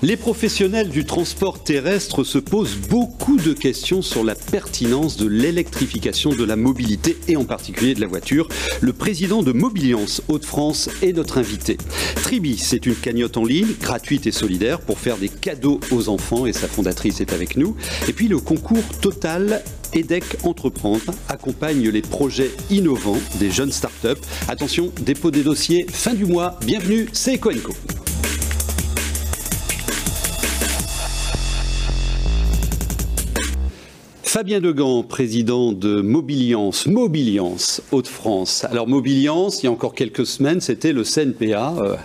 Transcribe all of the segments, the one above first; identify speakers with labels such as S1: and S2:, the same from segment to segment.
S1: Les professionnels du transport terrestre se posent beaucoup de questions sur la pertinence de l'électrification de la mobilité et en particulier de la voiture. Le président de Mobiliance Hauts-de-France est notre invité. Tribi, c'est une cagnotte en ligne, gratuite et solidaire, pour faire des cadeaux aux enfants et sa fondatrice est avec nous. Et puis le concours Total EDEC Entreprendre accompagne les projets innovants des jeunes startups. Attention, dépôt des dossiers fin du mois. Bienvenue, c'est Ecoenco. Fabien Degan, président de Mobiliance, Mobiliance Hauts-de-France. Alors Mobiliance, il y a encore quelques semaines, c'était le CNPA.
S2: Euh,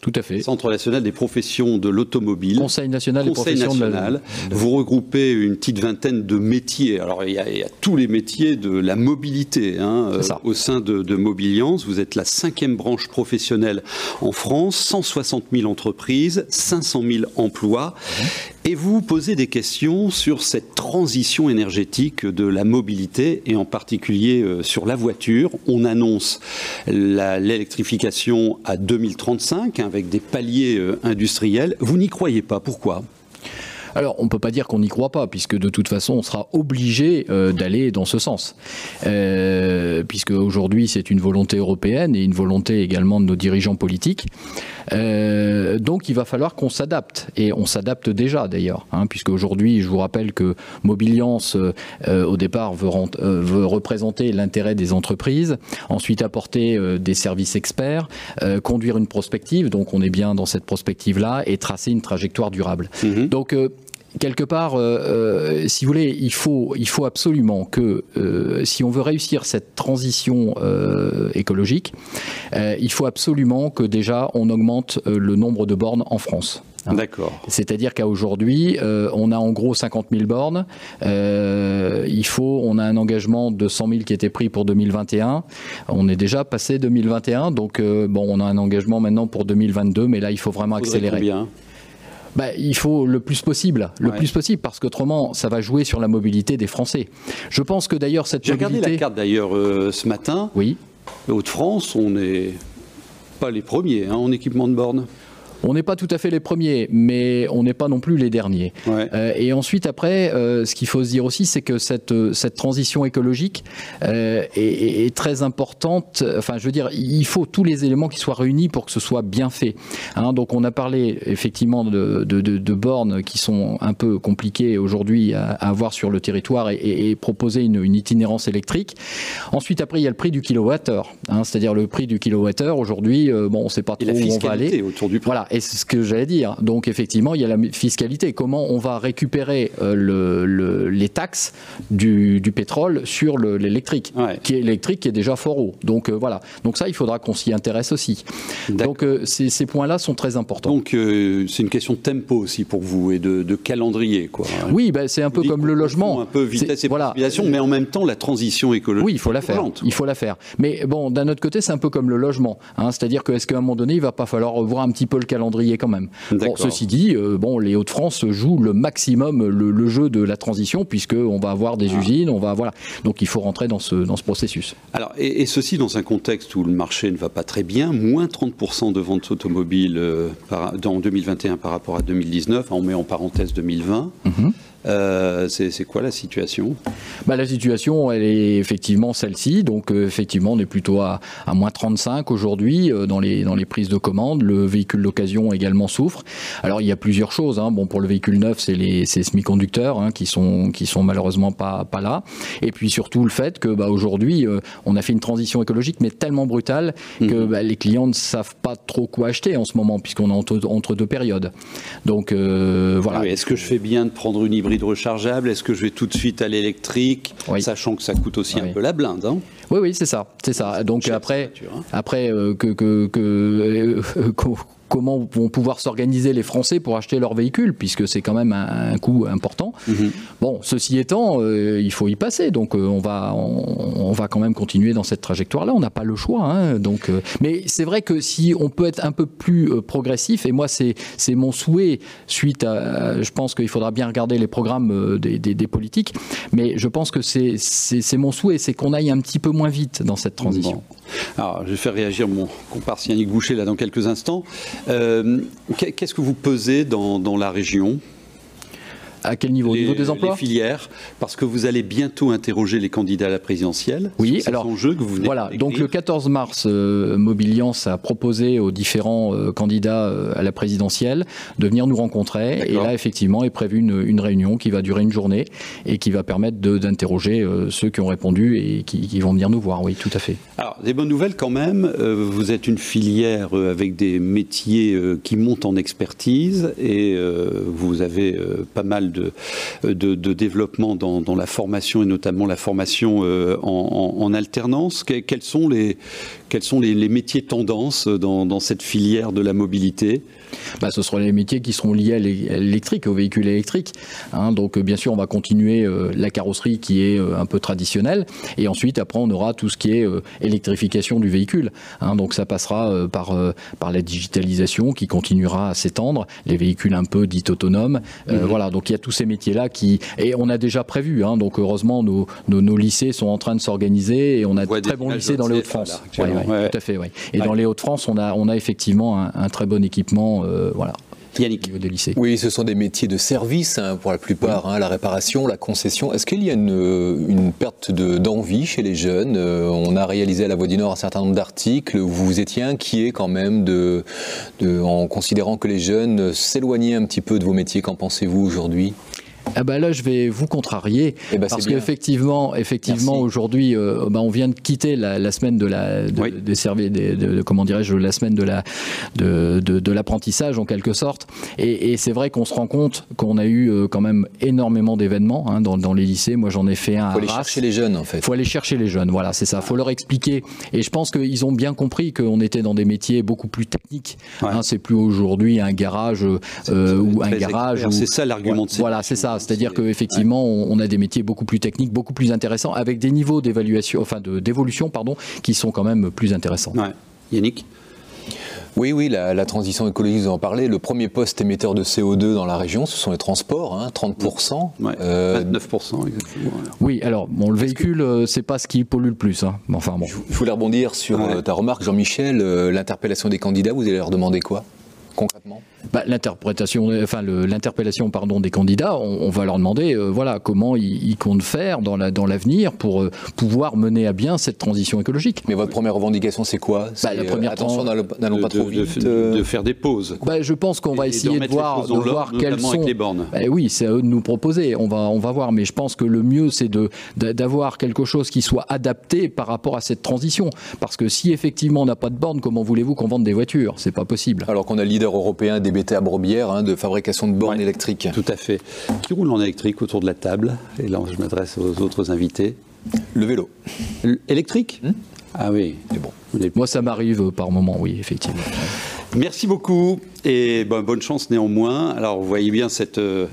S2: tout à fait.
S1: Centre national des professions de l'automobile.
S2: Conseil national des professions
S1: national. De Vous regroupez une petite vingtaine de métiers. Alors il y a, tous les métiers de la mobilité hein, euh, au sein de, de, Mobiliance. Vous êtes la cinquième branche professionnelle en France, 160 000 entreprises, 500 000 emplois. Et vous posez des questions sur cette transition énergétique de la mobilité et en particulier euh, sur la voiture. On annonce l'électrification à 2035 avec des paliers euh, industriels. Vous n'y croyez pas. Pourquoi?
S2: Alors, on ne peut pas dire qu'on n'y croit pas, puisque de toute façon, on sera obligé euh, d'aller dans ce sens. Euh, puisque aujourd'hui, c'est une volonté européenne et une volonté également de nos dirigeants politiques. Euh, donc, il va falloir qu'on s'adapte. Et on s'adapte déjà, d'ailleurs. Hein, puisque aujourd'hui, je vous rappelle que Mobiliance, au départ, veut, veut représenter l'intérêt des entreprises, ensuite apporter des services experts, conduire une prospective, donc on est bien dans cette prospective-là, et tracer une trajectoire durable. Mm-hmm. Donc, quelque part, euh, euh, si vous voulez, il faut, il faut absolument que, euh, si on veut réussir cette transition écologique, il faut absolument que déjà on augmente le nombre de bornes en France.
S1: Hein. D'accord.
S2: C'est-à-dire qu'à aujourd'hui, on a en gros 50 000 bornes. il faut, on a un engagement de 100 000 qui était pris pour 2021. On est déjà passé 2021, donc bon, on a un engagement maintenant pour 2022, mais là, il faut vraiment accélérer.
S1: Combien?
S2: Bah, il faut le plus possible, le plus possible, parce qu'autrement, ça va jouer sur la mobilité des Français. Je pense que d'ailleurs cette
S1: mobilité... J'ai regardé la carte d'ailleurs euh, ce matin.
S2: Oui.
S1: Hauts-de-France, on n'est pas les premiers hein, en équipement de borne.
S2: On n'est pas tout à fait les premiers, mais on n'est pas non plus les derniers. Euh, et ensuite, après, euh, ce qu'il faut se dire aussi, c'est que cette, cette transition écologique euh, est, très importante. Enfin, je veux dire, il faut tous les éléments qui soient réunis pour que ce soit bien fait. Hein, donc, on a parlé effectivement de, de, bornes qui sont un peu compliquées aujourd'hui à, avoir sur le territoire et, proposer une, une, itinérance électrique. Ensuite, après, il y a le prix du kilowattheure, hein, c'est-à-dire le prix du kilowattheure. Aujourd'hui, bon, on ne sait pas trop où on va aller.
S1: Autour du prix.
S2: Voilà, et c'est ce que j'allais dire. Donc effectivement, il y a la fiscalité. Comment on va récupérer euh, le, les taxes du, pétrole sur l'électrique, qui est électrique, qui est déjà fort haut. Donc euh, voilà. Donc ça, il faudra qu'on s'y intéresse aussi. Donc euh, ces, points-là sont très importants.
S1: Donc c'est une question de tempo aussi pour vous et de, calendrier, quoi.
S2: Oui, ben, c'est un peu comme le logement.
S1: Un peu vitesse et voilà. mais en même temps la transition écologique.
S2: Oui, il faut la faire. Il faut la faire. Mais bon, d'un autre côté, c'est un peu comme le logement. Hein. C'est-à-dire que est-ce qu'à un moment donné, il va pas falloir revoir un petit peu le calendrier calendrier quand même. ceci dit, euh, bon, les Hauts-de-France jouent le maximum le, jeu de la transition puisqu'on va avoir des ah. usines, on va voilà. Donc il faut rentrer dans ce, dans ce processus.
S1: Alors, et, ceci dans un contexte où le marché ne va pas très bien, moins 30% de ventes automobiles euh, dans 2021 par rapport à 2019, on met en parenthèse 2020. Euh, c'est quoi la situation?
S2: Bah, La situation, elle est effectivement celle-ci. Donc, euh, effectivement, on est plutôt à, à moins 35 aujourd'hui euh, dans, les, dans les prises de commandes. Le véhicule d'occasion également souffre. Alors, il y a plusieurs choses. Hein. Bon, pour le véhicule neuf, c'est les semi-conducteurs hein, qui, sont, qui sont malheureusement pas, pas là. Et puis surtout le fait que bah, aujourd'hui, on a fait une transition écologique, mais tellement brutale que mhm. bah, les clients ne savent pas trop quoi acheter en ce moment, puisqu'on est entre, entre, deux périodes. Donc, voilà.
S1: Ah Est-ce que je fais bien de prendre une hybride rechargeable Est-ce que je vais tout de suite à l'électrique, sachant que ça coûte aussi un peu la blinde hein?
S2: Oui, oui, c'est ça, c'est ça. Donc après, hein. après euh, que, que, que euh, comment vont pouvoir s'organiser les Français pour acheter leur véhicule, puisque c'est quand même un, coût important. Mhm. Bon, ceci étant, euh, il faut y passer, donc euh, on, va, on, va quand même continuer dans cette trajectoire-là, on n'a pas le choix. Hein, donc, euh, mais c'est vrai que si on peut être un peu plus progressif, et moi c'est mon souhait, suite à, je pense qu'il faudra bien regarder les programmes des, des, politiques, mais je pense que c'est mon souhait, c'est qu'on aille un petit peu moins vite dans cette transition.
S1: Alors, je vais faire réagir mon comparse Yannick Boucher là dans quelques instants. Euh, qu'est-ce que vous pesez dans, dans la région?
S2: À quel niveau? Au niveau des emplois?
S1: Les filières, parce que vous allez bientôt interroger les candidats à la présidentielle.
S2: Oui, alors que vous venez voilà. Donc le 14 mars, euh, Mobiliance a proposé aux différents euh, candidats euh, à la présidentielle de venir nous rencontrer. Et là, effectivement, est prévue une, réunion qui va durer une journée et qui va permettre d'interroger ceux qui ont répondu et qui, qui, vont venir nous voir. Oui, tout à fait.
S1: Alors, des bonnes nouvelles quand même. vous êtes une filière avec des métiers qui montent en expertise et vous avez pas mal de, de, développement dans, la formation et notamment la formation euh, en, alternance. quels sont les, quels sont les, métiers tendances dans, dans cette filière de la mobilité
S2: bah, ce seront les métiers qui seront liés à l'électrique, aux véhicules électriques. Hein. donc, euh, bien sûr, on va continuer euh, la carrosserie qui est un peu traditionnelle. Et ensuite, après, on aura tout ce qui est électrification du véhicule. Hein. donc, ça passera par, par la digitalisation qui continuera à s'étendre, les véhicules un peu dits autonomes. Mhm. Voilà, donc il y a tous ces métiers-là qui. Et on a déjà prévu. Hein. donc, heureusement, nos, nos, lycées sont en train de s'organiser et on a de très bons lycées dans les Hauts-de-France. Tout à fait, oui. Et dans les Hauts-de-France, on a, on a effectivement un, très bon équipement. Euh, voilà.
S3: Yannick. Niveau lycées. Oui, ce sont des métiers de service hein, pour la plupart, hein, la réparation, la concession. Est-ce qu'il y a une, perte d'envie chez les jeunes euh, On a réalisé à la Voix du Nord un certain nombre d'articles où vous étiez inquiet quand même de, en considérant que les jeunes s'éloignaient un petit peu de vos métiers. Qu'en pensez-vous aujourd'hui?
S2: Ah bah là, je vais vous contrarier eh ben, parce qu'effectivement, effectivement, aujourd'hui, euh, bah, on vient de quitter la, semaine de la des services, de, comment dirais-je, la semaine de la de, de l'apprentissage en quelque sorte. Et, c'est vrai qu'on se rend compte qu'on a eu euh, quand même énormément d'événements hein, dans, dans, les lycées. Moi, j'en ai fait un.
S3: Il faut aller chercher les jeunes, en fait. Il
S2: faut aller chercher les jeunes. Voilà, c'est ça. Il faut leur expliquer. Et je pense qu'ils ont bien compris qu'on était dans des métiers beaucoup plus techniques. Hein, c'est plus aujourd'hui un garage euh, ou un garage.
S1: C'est ça l'argument.
S2: Voilà, c'est ça. C'est-à-dire qu'effectivement, on, a des métiers beaucoup plus techniques, beaucoup plus intéressants, avec des niveaux d'évaluation, enfin d'évolution, pardon, qui sont quand même plus intéressants.
S1: Yannick?
S3: Oui, oui, la, transition écologique, vous en parlez. Le premier poste émetteur de CO2 dans la région, ce sont les transports, hein, 30%.
S1: Ouais, 29% euh, exactement.
S2: Oui, alors, bon, le véhicule, euh, c'est pas ce qui pollue le plus. Hein. Enfin, bon.
S3: Je voulais rebondir sur euh, ta remarque, Jean-Michel. L'interpellation des candidats, vous allez leur demander quoi? Concrètement
S2: bah, L'interprétation, enfin l'interpellation pardon des candidats, on, va leur demander euh, voilà comment ils, comptent faire dans la dans l'avenir pour euh, pouvoir mener à bien cette transition écologique.
S3: Mais votre première revendication, c'est quoi
S2: bah, La première
S3: attention, n'allons pas trop vite.
S1: De, faire des pauses.
S2: Bah, je pense qu'on va essayer de, voir, de voir quelles sont.
S1: les bornes.
S2: Bah, oui, c'est à eux de nous proposer. On va on va voir, mais je pense que le mieux c'est de d'avoir quelque chose qui soit adapté par rapport à cette transition. Parce que si effectivement on n'a pas de bornes, comment voulez-vous qu'on vende des voitures? C'est pas possible.
S3: Alors qu'on a le leader européen des BT à Brobière, hein, de fabrication de bornes électriques.
S1: Tout à fait. Qui roule en électrique autour de la table? Et là, je m'adresse aux autres invités.
S3: Le vélo.
S1: électrique? Hmm Ah oui,
S2: c'est bon. Moi, ça m'arrive par moment, oui, effectivement.
S1: Merci beaucoup et bonne chance néanmoins. Alors, vous voyez bien cette, euh,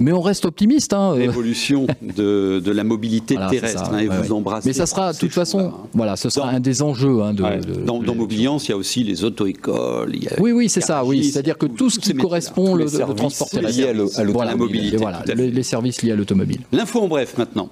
S2: mais on reste optimiste. Hein.
S1: L'évolution de, de, la mobilité terrestre hein, et vous embrassez.
S2: Mais ça sera, de toute façon, hein. voilà, ce sera un des enjeux. Hein, de,
S1: dans, dans Mobiliance, il y a aussi les auto-écoles.
S2: Oui, oui, c'est ça. Oui, c'est-à-dire que tout ce qui correspond le, transport terrestre,
S1: lié à l'automobile.
S2: Voilà, les services liés à l'automobile.
S1: L'info en bref maintenant.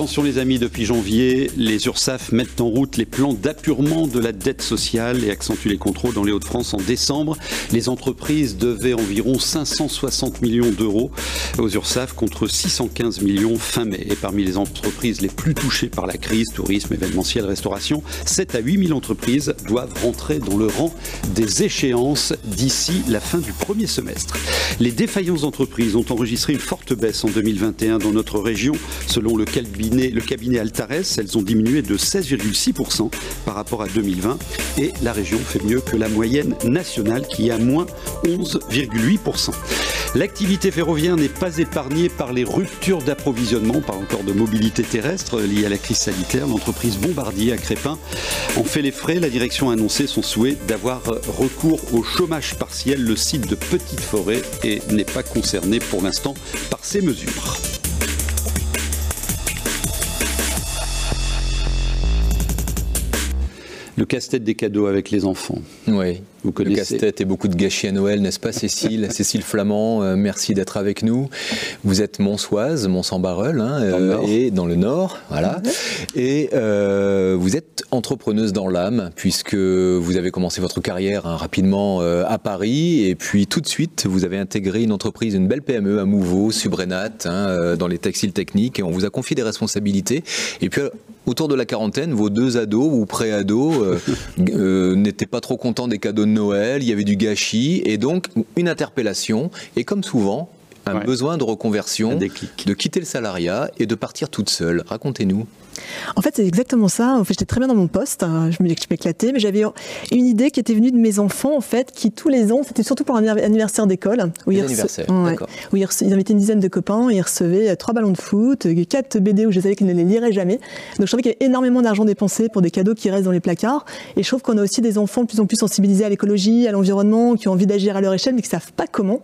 S1: Attention les amis, depuis janvier, les URSAF mettent en route les plans d'appurement de la dette sociale et accentuent les contrôles dans les Hauts-de-France. En décembre, les entreprises devaient environ 560 millions d'euros aux URSAF contre 615 millions fin mai. Et parmi les entreprises les plus touchées par la crise, tourisme, événementiel, restauration, 7 à 8 000 entreprises doivent rentrer dans le rang des échéances d'ici la fin du premier semestre. Les défaillances d'entreprises ont enregistré une forte baisse en 2021 dans notre région, selon le le cabinet Altares, elles ont diminué de 16,6% par rapport à 2020 et la région fait mieux que la moyenne nationale qui est à moins 11,8%. L'activité ferroviaire n'est pas épargnée par les ruptures d'approvisionnement, par encore de mobilité terrestre liée à la crise sanitaire. L'entreprise Bombardier à Crépin en fait les frais. La direction a annoncé son souhait d'avoir recours au chômage partiel. Le site de Petite Forêt n'est pas concerné pour l'instant par ces mesures. Le casse-tête des cadeaux avec les enfants.
S3: Oui. Vous connaissez. Le casse-tête et beaucoup de gâchis à Noël, n'est-ce pas, Cécile Cécile Flamand, euh, merci d'être avec nous. Vous êtes Monsoise, Mont-Saint-Barreul, hein, euh, et dans le Nord, voilà. Et euh, vous êtes entrepreneuse dans l'âme, puisque vous avez commencé votre carrière hein, rapidement à Paris, et puis tout de suite, vous avez intégré une entreprise, une belle PME à Mouveau, Subrenat, hein, dans les textiles techniques, et on vous a confié des responsabilités. Et puis autour de la quarantaine, vos deux ados ou pré-ados n'étaient pas trop contents des cadeaux de Noël, il y avait du gâchis, et donc une interpellation, et comme souvent, un besoin de reconversion, de quitter le salariat et de partir toute seule. Racontez-nous.
S4: En fait, c'est exactement ça. En fait, j'étais très bien dans mon poste. Hein. Je m'éclatais, mais j'avais une idée qui était venue de mes enfants, en fait, qui tous les ans, c'était surtout pour un anniversaire d'école.
S3: Où, ils, où
S4: ils, invitaient une dizaine de copains, ils recevaient euh, trois ballons de foot, euh, quatre BD où je savais qu'ils ne les liraient jamais. Donc, je trouvais qu'il y avait énormément d'argent dépensé pour des cadeaux qui restent dans les placards. Et je trouve qu'on a aussi des enfants de plus en plus sensibilisés à l'écologie, à l'environnement, qui ont envie d'agir à leur échelle, mais qui savent pas comment.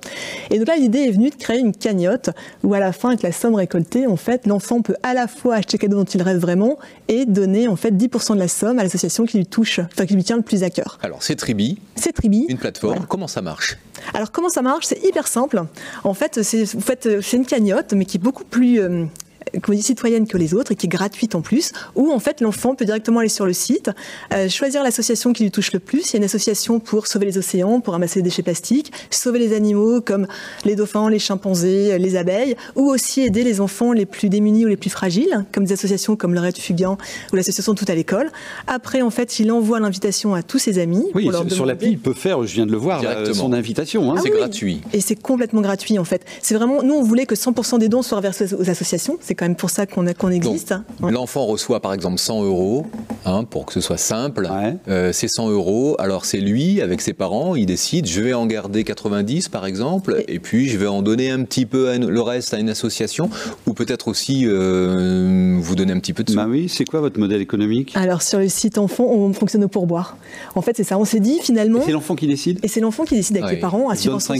S4: Et donc là, l'idée est venue de créer une cagnotte où, à la fin, avec la somme récoltée, en fait, l'enfant peut à la fois acheter cadeaux dont il rêve vraiment et donner en fait 10% de la somme à l'association qui lui touche, enfin qui lui tient le plus à cœur.
S3: Alors c'est Tribi.
S4: C'est Tribi.
S3: Une plateforme. Comment ça marche?
S4: Alors comment ça marche? C'est hyper simple. En fait, c'est c'est une cagnotte, mais qui est beaucoup plus euh, citoyenne que les autres et qui est gratuite en plus, où en fait l'enfant peut directement aller sur le site, euh, choisir l'association qui lui touche le plus. Il y a une association pour sauver les océans, pour ramasser les déchets plastiques, sauver les animaux comme les dauphins, les chimpanzés, les abeilles, ou aussi aider les enfants les plus démunis ou les plus fragiles, comme des associations comme le Red Fugain ou l'association Tout à l'école. Après, en fait, il envoie l'invitation à tous ses amis.
S1: Oui, sur, l'appli, il peut faire, je viens de le voir, son invitation.
S3: Hein. c'est ah gratuit.
S4: Et c'est complètement gratuit en fait. C'est vraiment, nous on voulait que 100% des dons soient versés aux associations. C'est quand même pour ça qu'on qu'on existe.
S3: L'enfant reçoit par exemple 100 euros, hein, pour que ce soit simple. Euh, c'est 100 euros. Alors c'est lui, avec ses parents, il décide, je vais en garder 90 par exemple, et, puis je vais en donner un petit peu le reste à une association, ou peut-être aussi euh, vous donner un petit peu de sous.
S1: Bah oui, c'est quoi votre modèle économique?
S4: Alors sur le site enfant, on fonctionne au pourboire. En fait, c'est ça. On s'est dit finalement.
S1: C'est l'enfant qui décide?
S4: Et c'est l'enfant qui décide avec les parents, à suivre son,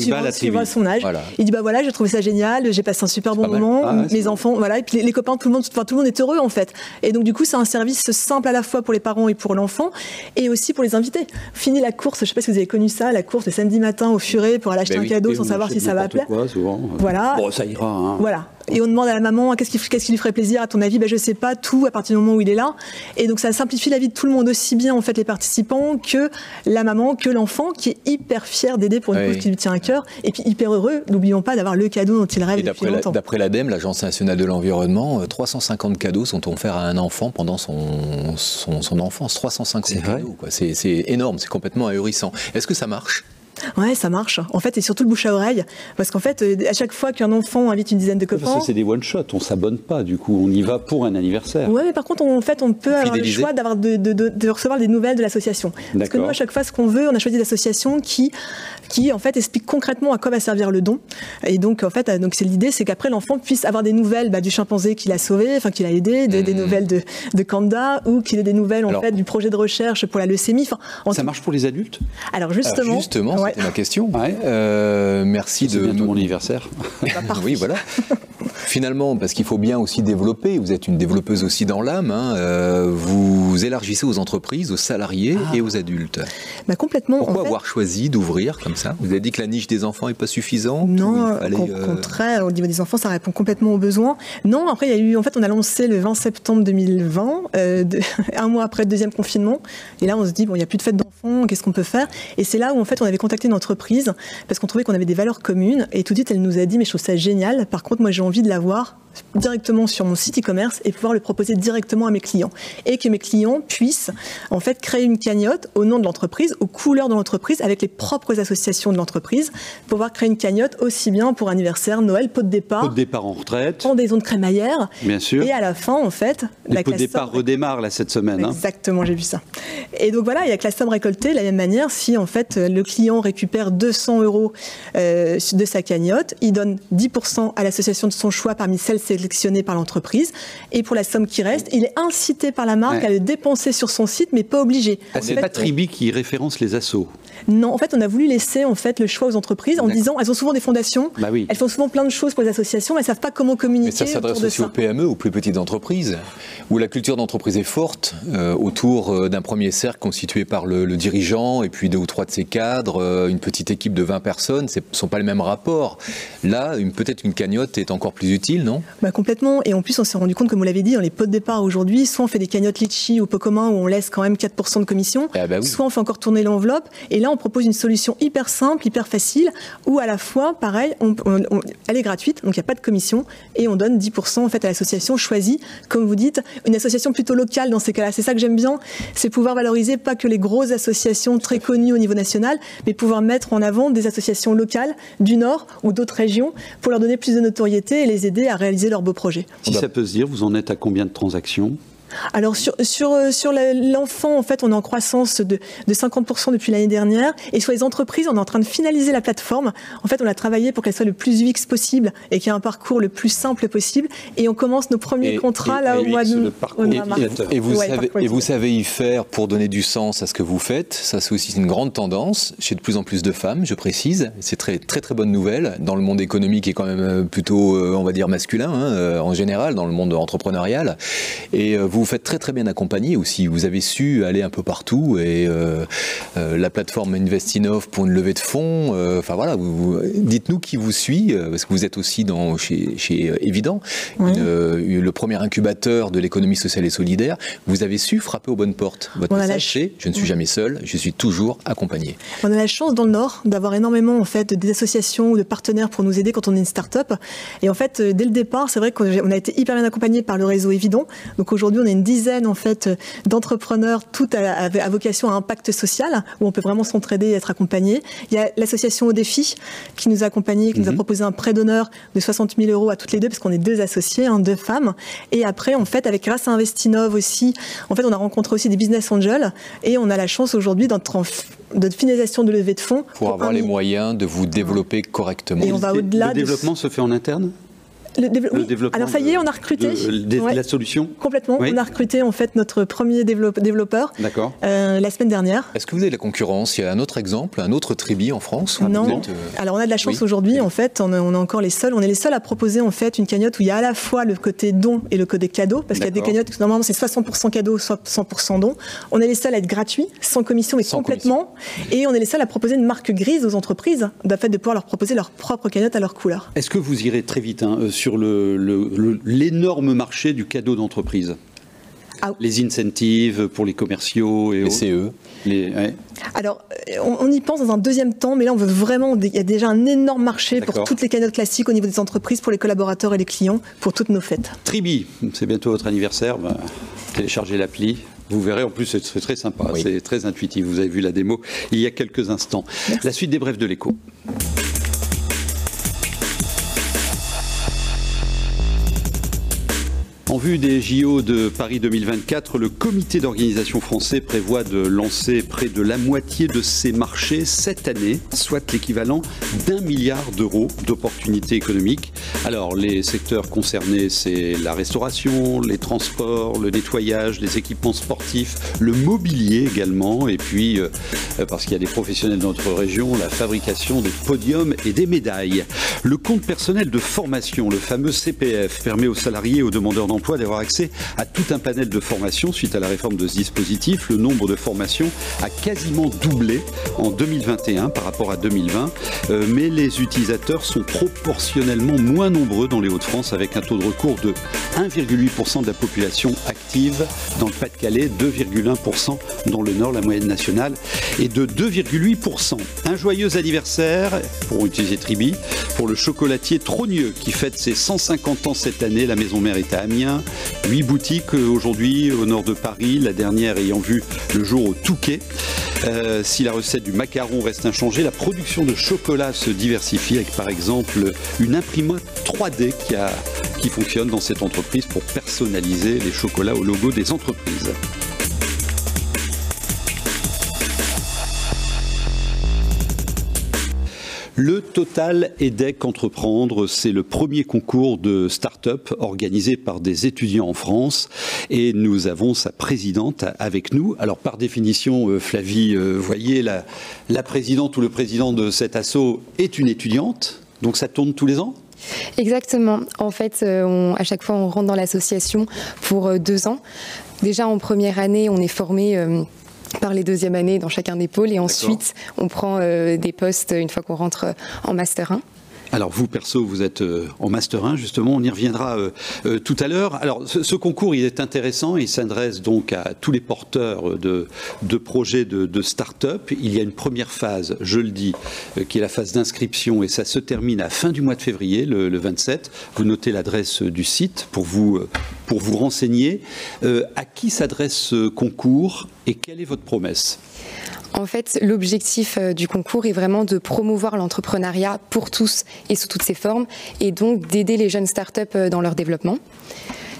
S4: âge. Il dit bah voilà, j'ai trouvé ça génial, j'ai passé un super bon moment, ah mes enfants, voilà, et puis les, copains, tout le monde, enfin tout le monde est heureux en fait. Et donc du coup, c'est un service simple à la fois pour les parents et pour l'enfant, et aussi pour les invités. Fini la course, je sais pas si vous avez connu ça, la course le samedi matin au furet pour aller acheter ben un cadeau sans savoir si ça va plaire.
S1: Voilà. Bon, ça ira. Hein.
S4: Voilà et on demande à la maman qu'est-ce qui, qu'est-ce qui lui ferait plaisir à ton avis? Ben je sais pas tout à partir du moment où il est là. Et donc ça simplifie la vie de tout le monde aussi bien en fait les participants que la maman que l'enfant qui est hyper fier d'aider pour une cause qui lui tient à cœur. Et puis hyper heureux n'oublions pas d'avoir le cadeau dont il rêve depuis longtemps.
S3: d'après l'ADEME l'agence nationale de l'environnement 350 euh, cadeaux sont offerts à un enfant pendant son, son, enfance? 350 cadeaux c'est, c'est énorme c'est complètement ahurissant. Est-ce que ça marche?
S4: Ouais, ça marche. En fait, et surtout le bouche à oreille. Parce qu'en fait, euh, à chaque fois qu'un enfant invite une dizaine de copains.
S1: c'est des one-shot, on s'abonne pas, du coup, on y va pour un anniversaire.
S4: Ouais, mais par contre, on, en fait, on peut avoir le choix d'avoir de, de, de, recevoir des nouvelles de l'association. Parce que nous, à chaque fois, ce qu'on veut, on a choisi l'association qui, qui, en fait, explique concrètement à quoi va servir le don. Et donc, en fait, donc c'est l'idée, c'est qu'après, l'enfant puisse avoir des nouvelles bah, du chimpanzé qu'il a sauvé, enfin, qu'il a aidé, des, mmh. nouvelles de, de Kanda, ou qu'il ait des nouvelles, en fait, du projet de recherche pour la leucémie. Enfin,
S1: ça marche pour les adultes?
S4: Alors, justement.
S3: justement, c'était ma question. Euh, merci de.
S1: mon anniversaire.
S3: Bah, oui, voilà. Finalement, parce qu'il faut bien aussi développer, vous êtes une développeuse aussi dans l'âme, hein, euh, vous élargissez aux entreprises, aux salariés ah. et aux adultes.
S4: Bah, complètement.
S3: Pourquoi avoir choisi d'ouvrir comme ça? Vous avez dit que la niche des enfants n'est pas suffisante
S4: Non, au euh, contraire, au niveau des enfants, ça répond complètement aux besoins. Non, après, il y a eu, en fait, on a lancé le 20 septembre 2020, un mois après le deuxième confinement, et là, on se dit, bon, il n'y a plus de fête d'enfants, qu'est-ce qu'on peut faire? Et c'est là où, en fait, on avait contacté une entreprise parce qu'on trouvait qu'on avait des valeurs communes. Et tout de suite, elle nous a dit, mais je trouve ça génial. Par contre, moi, j'ai envie de l'avoir directement sur mon site e-commerce et pouvoir le proposer directement à mes clients. Et que mes clients puissent en fait créer une cagnotte au nom de l'entreprise, aux couleurs de l'entreprise, avec les propres associations de l'entreprise, pour pouvoir créer une cagnotte aussi bien pour anniversaire, Noël, pot de départ.
S1: Pot de départ en retraite.
S4: Pendaison de crémaillère.
S1: Bien sûr.
S4: Et à la fin, en fait,
S1: la pot de départ redémarre là cette semaine.
S4: Hein. Exactement, j'ai vu ça. Et donc voilà, il y a que la somme récoltée, de la même manière, si en fait le client récupère 200 euros euh, de sa cagnotte, il donne 10% à l'association de son choix parmi celles sélectionnées par l'entreprise. Et pour la somme qui reste, il est incité par la marque à le dépenser sur son site, mais pas obligé.
S1: Ah, c'est pas Tribi qui référence les assos.
S4: Non, en fait, on a voulu laisser en fait le choix aux entreprises en disant elles ont souvent des fondations, bah elles font souvent plein de choses pour les associations, mais elles savent pas comment communiquer.
S3: Mais ça s'adresse aussi aux PME, aux plus petites entreprises, où la culture d'entreprise est forte euh, autour euh, d'un premier cercle constitué par le, dirigeant et puis deux ou trois de ses cadres, euh, une petite équipe de 20 personnes. Ce ne sont pas les mêmes rapports. Là, peut-être une cagnotte est encore plus utile, non?
S4: Bah, Complètement. Et en plus, on s'est rendu compte, comme vous l'avez dit, dans les pots de départ aujourd'hui, soit on fait des cagnottes litchi ou peu commun où on laisse quand même 4% de commission, ah bah soit on fait encore tourner l'enveloppe. Et là, on propose une solution hyper simple, hyper facile, où à la fois, pareil, elle est gratuite, donc il n'y a pas de commission, et on donne 10% en fait à l'association choisie, comme vous dites, une association plutôt locale dans ces cas-là. C'est ça que j'aime bien, c'est pouvoir valoriser pas que les grosses associations très connues au niveau national, mais pouvoir mettre en avant des associations locales du Nord ou d'autres régions pour leur donner plus de notoriété et les aider à réaliser leurs beaux projets.
S1: Si ça peut se dire, vous en êtes à combien de transactions?
S4: Alors sur, sur, euh, sur l'enfant, en fait, on est en croissance de, de 50% depuis l'année dernière. Et sur les entreprises, on est en train de finaliser la plateforme. En fait, on a travaillé pour qu'elle soit le plus UX possible et qu'il y ait un parcours le plus simple possible. Et on commence nos premiers contrats là au mois de
S3: et, vous savez, et vous savez y faire pour donner du sens à ce que vous faites. Ça, c'est aussi une grande tendance chez de plus en plus de femmes, je précise. C'est très, très, très bonne nouvelle dans le monde économique qui est quand même euh, plutôt, euh, on va dire, masculin hein, en général, dans le monde entrepreneurial. Et vous faites très très bien accompagner aussi. Vous avez su aller un peu partout et euh, euh, la plateforme Investinov pour une levée de fonds. Euh, enfin voilà, vous, dites-nous qui vous suit parce que vous êtes aussi dans chez, chez Evident, le premier incubateur de l'économie sociale et solidaire. Vous avez su frapper aux bonnes portes. Votre On message je ne suis jamais seul, je suis toujours accompagné.
S4: On a la chance dans le Nord d'avoir énormément en fait des associations ou de partenaires pour nous aider quand on est une start-up. Et en fait, dès le départ, c'est vrai qu'on a été hyper bien accompagné par le réseau Evident. Donc aujourd'hui, on est une dizaine en fait d'entrepreneurs, tout à, vocation à impact social, où on peut vraiment s'entraider et être accompagné. Il y a l'association au défi qui nous a accompagnés, qui nous a mhm. proposé un prêt d'honneur de 60 000 euros à toutes les deux, parce qu'on est deux associés, hein, deux femmes. Et après, en fait, avec grâce à Investinov aussi, en fait, on a rencontré aussi des business angels, et on a la chance aujourd'hui d'être en de finalisation de levée de fonds.
S3: Pour, avoir les moyens de vous développer correctement.
S1: Et on va au-delà. Le développement se fait en interne?
S4: Le, développement. Alors ça y est, on a recruté
S1: la solution.
S4: Complètement. On a recruté en fait notre premier développeur.
S1: D'accord.
S4: Euh, la semaine dernière.
S3: Est-ce que vous avez de la concurrence? Il y a un autre exemple, un autre tribi en France
S4: Non. Euh, Alors on a de la chance aujourd'hui. En fait, on, est encore les seuls. On est les seuls à proposer en fait une cagnotte où il y a à la fois le côté don et le côté cadeau, parce qu'il y a des cagnottes normalement c'est 60% cadeau, soit 100% don. On est les seuls à être gratuits, sans commission, mais complètement. Et on est les seuls à proposer une marque grise aux entreprises, de fait de pouvoir leur proposer leur propre cagnotte à leur couleur.
S1: Est-ce que vous irez très vite hein, sur sur l'énorme marché du cadeau d'entreprise. Ah. Les incentives pour les commerciaux et
S3: les CE. Les,
S4: Alors, on, y pense dans un deuxième temps, mais là, on veut vraiment. Il y a déjà un énorme marché pour toutes les cagnottes classiques au niveau des entreprises, pour les collaborateurs et les clients, pour toutes nos fêtes.
S1: Tribi, c'est bientôt votre anniversaire. Bah, téléchargez l'appli. Vous verrez, en plus, c'est très sympa, c'est très intuitif. Vous avez vu la démo il y a quelques instants. La suite des brefs de l'écho. En vue des JO de Paris 2024, le comité d'organisation français prévoit de lancer près de la moitié de ses marchés cette année, soit l'équivalent d'un milliard d'euros d'opportunités économiques. Alors, les secteurs concernés, c'est la restauration, les transports, le nettoyage, les équipements sportifs, le mobilier également, et puis, euh, parce qu'il y a des professionnels dans notre région, la fabrication des podiums et des médailles. Le compte personnel de formation, le fameux CPF, permet aux salariés et aux demandeurs d'emploi d'avoir accès à tout un panel de formations suite à la réforme de ce dispositif. Le nombre de formations a quasiment doublé en 2021 par rapport à 2020, euh, mais les utilisateurs sont proportionnellement moins nombreux dans les Hauts-de-France avec un taux de recours de 1,8% de la population active dans le Pas-de-Calais, 2,1% dans le Nord, la moyenne nationale est de 2,8%. Un joyeux anniversaire, pour utiliser Tribi, pour le chocolatier Trogneux qui fête ses 150 ans cette année. La maison mère est à Amiens. Huit boutiques euh, aujourd'hui au nord de Paris, la dernière ayant vu le jour au Touquet. Euh, si la recette du macaron reste inchangée, la production de chocolat se diversifie avec par exemple une imprimante 3D qui, qui fonctionne dans cette entreprise pour personnaliser les chocolats au logo des entreprises. Le Total EDEC Entreprendre, c'est le premier concours de start-up organisé par des étudiants en France et nous avons sa présidente avec nous. Alors par définition, euh, Flavie, euh, voyez, la, présidente ou le président de cet assaut est une étudiante, donc ça tourne tous les ans?
S5: Exactement. En fait, euh, à chaque fois, on rentre dans l'association pour deux ans. Déjà, en première année, on est formé par les deuxièmes années dans chacun des pôles et ensuite on prend euh, des postes une fois qu'on rentre en master 1.
S1: Alors vous, perso, vous êtes euh, en Master 1, justement, on y reviendra tout à l'heure. Alors ce, concours, il est intéressant, il s'adresse donc à tous les porteurs de, projets de, start-up. Il y a une première phase, je le dis, qui est la phase d'inscription, et ça se termine à fin du mois de février, le, le 27. Vous notez l'adresse du site pour vous renseigner. Euh, à qui s'adresse ce concours et quelle est votre promesse?
S5: En fait, l'objectif euh, du concours est vraiment de promouvoir l'entrepreneuriat pour tous et sous toutes ses formes, et donc d'aider les jeunes startups euh, dans leur développement.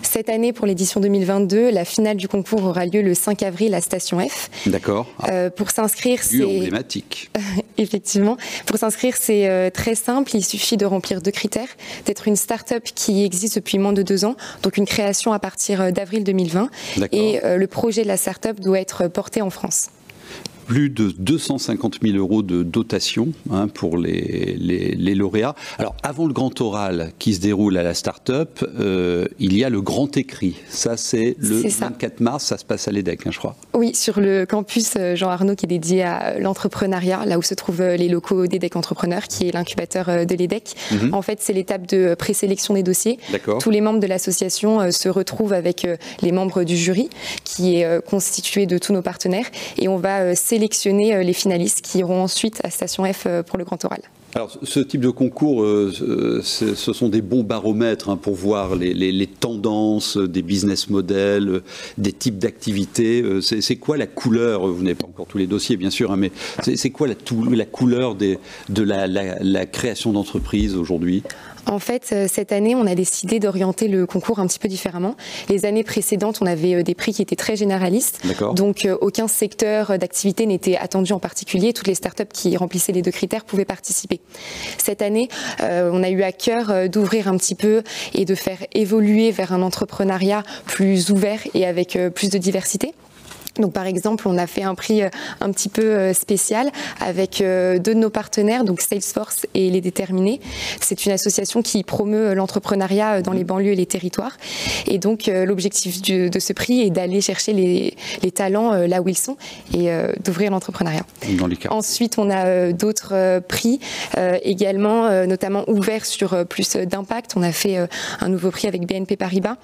S5: Cette année, pour l'édition 2022, la finale du concours aura lieu le 5 avril à Station F.
S1: D'accord.
S5: Euh, pour s'inscrire, c'est
S1: emblématique.
S5: Effectivement. Pour s'inscrire, c'est euh, très simple. Il suffit de remplir deux critères d'être une start-up qui existe depuis moins de deux ans, donc une création à partir d'avril 2020, et le projet de la start-up doit être porté en France
S1: plus de 250 000 euros de dotation hein, pour les, les, lauréats. Alors, avant le grand oral qui se déroule à la start-up, euh, il y a le grand écrit. Ça, c'est le 24 mars, ça se passe à l'EDEC, hein, je crois.
S5: Oui, sur le campus euh, Jean Arnaud qui est dédié à l'entrepreneuriat, là où se trouvent euh, les locaux d'EDEC Entrepreneurs, qui est l'incubateur de l'EDEC. Mhm. En fait, c'est l'étape de présélection des dossiers. Tous les membres de l'association se retrouvent avec les membres du jury, qui est constitué de tous nos partenaires, et on va sélectionner euh, les finalistes qui iront ensuite à Station F euh, pour le grand oral.
S1: Alors, ce type de concours, euh, ce sont des bons baromètres hein, pour voir les, tendances des business models, des types d'activités. C'est quoi la couleur Vous n'avez pas encore tous les dossiers, bien sûr, hein, mais c'est quoi la, couleur de la, la création d'entreprises aujourd'hui?
S5: En fait, euh, cette année, on a décidé d'orienter le concours un petit peu différemment. Les années précédentes, on avait euh, des prix qui étaient très généralistes. Donc, euh, aucun secteur d'activité n'était attendu en particulier. Toutes les startups qui remplissaient les deux critères pouvaient participer. Cette année, on a eu à cœur d'ouvrir un petit peu et de faire évoluer vers un entrepreneuriat plus ouvert et avec plus de diversité. Donc par exemple, on a fait un prix euh, un petit peu euh, spécial avec euh, deux de nos partenaires, donc Salesforce et Les Déterminés. C'est une association qui promeut l'entrepreneuriat dans les banlieues et les territoires. Et donc l'objectif de ce prix est d'aller chercher les, talents là où ils sont et d'ouvrir l'entrepreneuriat. Ensuite, on a d'autres prix également, notamment ouverts sur plus d'impact. On a fait un nouveau prix avec BNP Paribas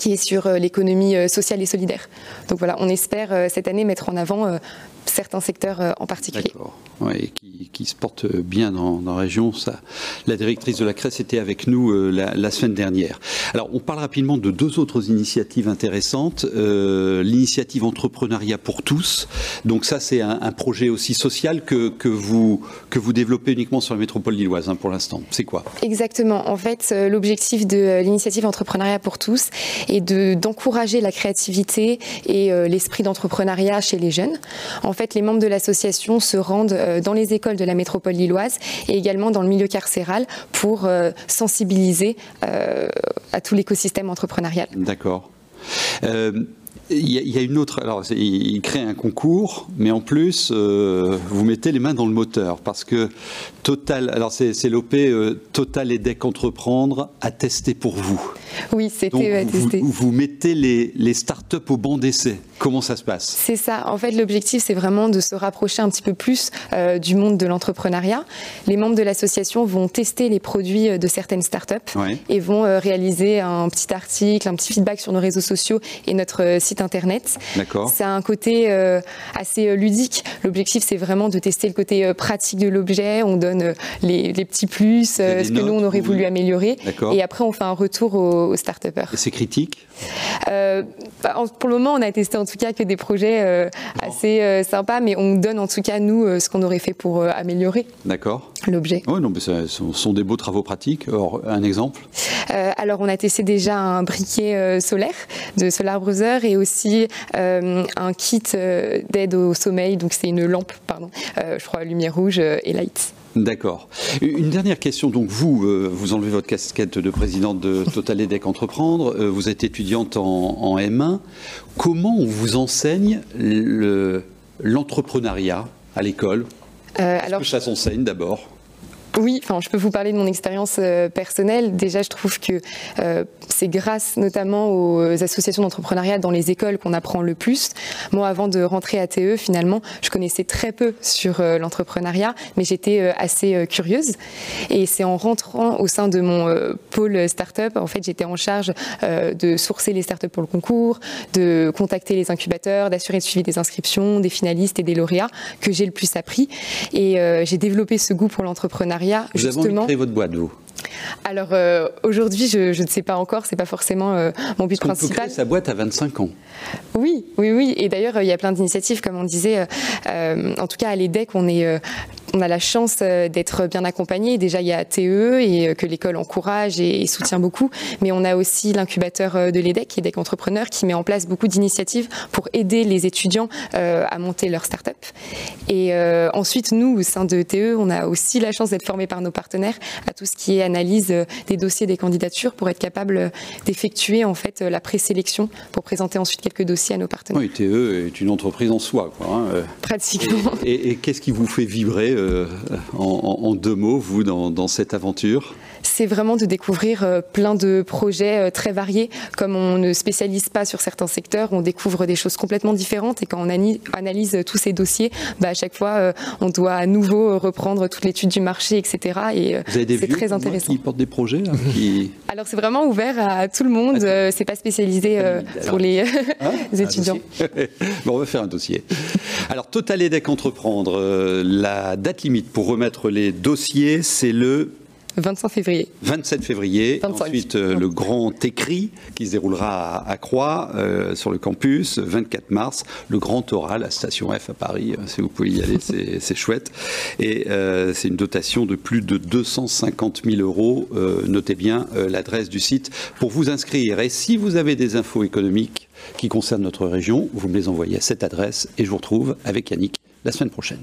S5: qui est sur euh, l'économie euh, sociale et solidaire. Donc voilà, on espère euh, cette année mettre en avant certains secteurs en particulier.
S1: Oui, qui, qui, se porte bien dans, la région. Ça, la directrice de la CRES était avec nous la, semaine dernière. Alors, on parle rapidement de deux autres initiatives intéressantes. L'initiative Entrepreneuriat pour tous. Donc ça, c'est un, projet aussi social que, que, vous, que vous développez uniquement sur la métropole lilloise hein, pour l'instant. C'est quoi?
S5: Exactement. En fait, l'objectif de l'initiative Entrepreneuriat pour tous et d'encourager la créativité et euh, l'esprit d'entrepreneuriat chez les jeunes. En fait, les membres de l'association se rendent euh, dans les écoles de la métropole lilloise et également dans le milieu carcéral pour euh, sensibiliser à tout l'écosystème entrepreneurial.
S1: D'accord. Il y, a une autre. Alors, il crée un concours, mais en plus, vous mettez les mains dans le moteur parce que Total. Alors, c'est l'OP Total EDEC Entreprendre à tester pour vous.
S5: Oui, c'était
S1: testé. Vous, vous, mettez les, les startups au banc d'essai. Comment ça se passe?
S5: C'est ça. En fait, l'objectif, c'est vraiment de se rapprocher un petit peu plus euh, du monde de l'entrepreneuriat. Les membres de l'association vont tester les produits euh, de certaines startups et vont euh, réaliser un petit article, un petit feedback sur nos réseaux sociaux et notre site internet.
S1: D'accord.
S5: C'est un côté assez ludique. L'objectif, c'est vraiment de tester le côté pratique de l'objet. On donne les, petits plus, ce que nous, on aurait voulu améliorer. Et après, on fait un retour aux, start Et
S1: c'est critique?
S5: Bah, Pour le moment, on a testé tout cas que des projets euh, assez euh, sympas, mais on donne en tout cas nous euh, ce qu'on aurait fait pour améliorer.
S1: D'accord.
S5: L'objet.
S1: Oui, non, mais ce sont des beaux travaux pratiques. Or, un exemple
S5: Alors, on a testé déjà un briquet solaire de Solar Brother et aussi un kit d'aide au sommeil. Donc, c'est une lampe, pardon, je crois, lumière rouge et light.
S1: D'accord. Une dernière question. Donc vous, euh, vous enlevez votre casquette de présidente de Total EDEC Entreprendre. Euh, vous êtes étudiante en, M1. Comment on vous enseigne l'entrepreneuriat à l'école? Euh, alors, que ça s'enseigne d'abord?
S5: Oui, enfin, je peux vous parler de mon expérience euh, personnelle. Déjà, je trouve que euh, c'est grâce notamment aux associations d'entrepreneuriat dans les écoles qu'on apprend le plus. Moi, avant de rentrer à TE, finalement, je connaissais très peu sur euh, l'entrepreneuriat, mais j'étais assez curieuse. Et c'est en rentrant au sein de mon pôle start-up, en fait, j'étais en charge de sourcer les start-up pour le concours, de contacter les incubateurs, d'assurer le suivi des inscriptions, des finalistes et des lauréats, que j'ai le plus appris. Et j'ai développé ce goût pour l'entrepreneuriat
S1: vous avez envie de créer votre boîte, vous
S5: alors euh, aujourd'hui, je, ne sais pas encore, c'est pas forcément euh, mon but principal. On peut
S1: créer sa boîte à 25 ans.
S5: Oui, oui, oui. Et d'ailleurs, il y a plein d'initiatives, comme on disait. Euh, en tout cas, à l'EDEC, on est on a la chance d'être bien accompagné. Déjà, il y a TE et que l'école encourage et, soutient beaucoup. Mais on a aussi l'incubateur de l'EDEC, EDEC Entrepreneur, qui met en place beaucoup d'initiatives pour aider les étudiants à monter leur start-up. Et ensuite, nous, au sein de TE, on a aussi la chance d'être formés par nos partenaires à tout ce qui est analyse euh, des dossiers des candidatures pour être capable euh, d'effectuer en fait euh, la présélection pour présenter ensuite quelques dossiers à nos partenaires.
S1: Oui, TE est une entreprise en soi. Quoi,
S5: hein, Pratiquement.
S1: Et, qu'est-ce qui vous fait vibrer en, deux mots, vous, dans, dans cette aventure?
S5: C'est vraiment de découvrir euh, plein de projets euh, très variés. Comme on ne spécialise pas sur certains secteurs, on découvre des choses complètement différentes. Et quand on analyse tous ces dossiers, bah, à chaque fois, euh, on doit à nouveau reprendre toute l'étude du marché, etc. Et c'est très intéressant.
S1: Qui portent des projets
S5: Alors c'est vraiment ouvert à tout le monde. c'est pas spécialisé pour les, hein étudiants.
S1: bon, on va faire un dossier. Alors Total EDEC Entreprendre, la date limite pour remettre les dossiers, c'est le
S5: 25 février.
S1: 27 février. Ensuite, euh, le grand écrit qui se déroulera à, Croix, euh, sur le campus. 24 mars, le grand oral à Station F à Paris. Euh, si vous pouvez y aller, c'est chouette. Et c'est une dotation de plus de 250 000 euros. notez bien l'adresse du site pour vous inscrire. Et si vous avez des infos économiques qui concernent notre région, vous me les envoyez à cette adresse et je vous retrouve avec Yannick la semaine prochaine.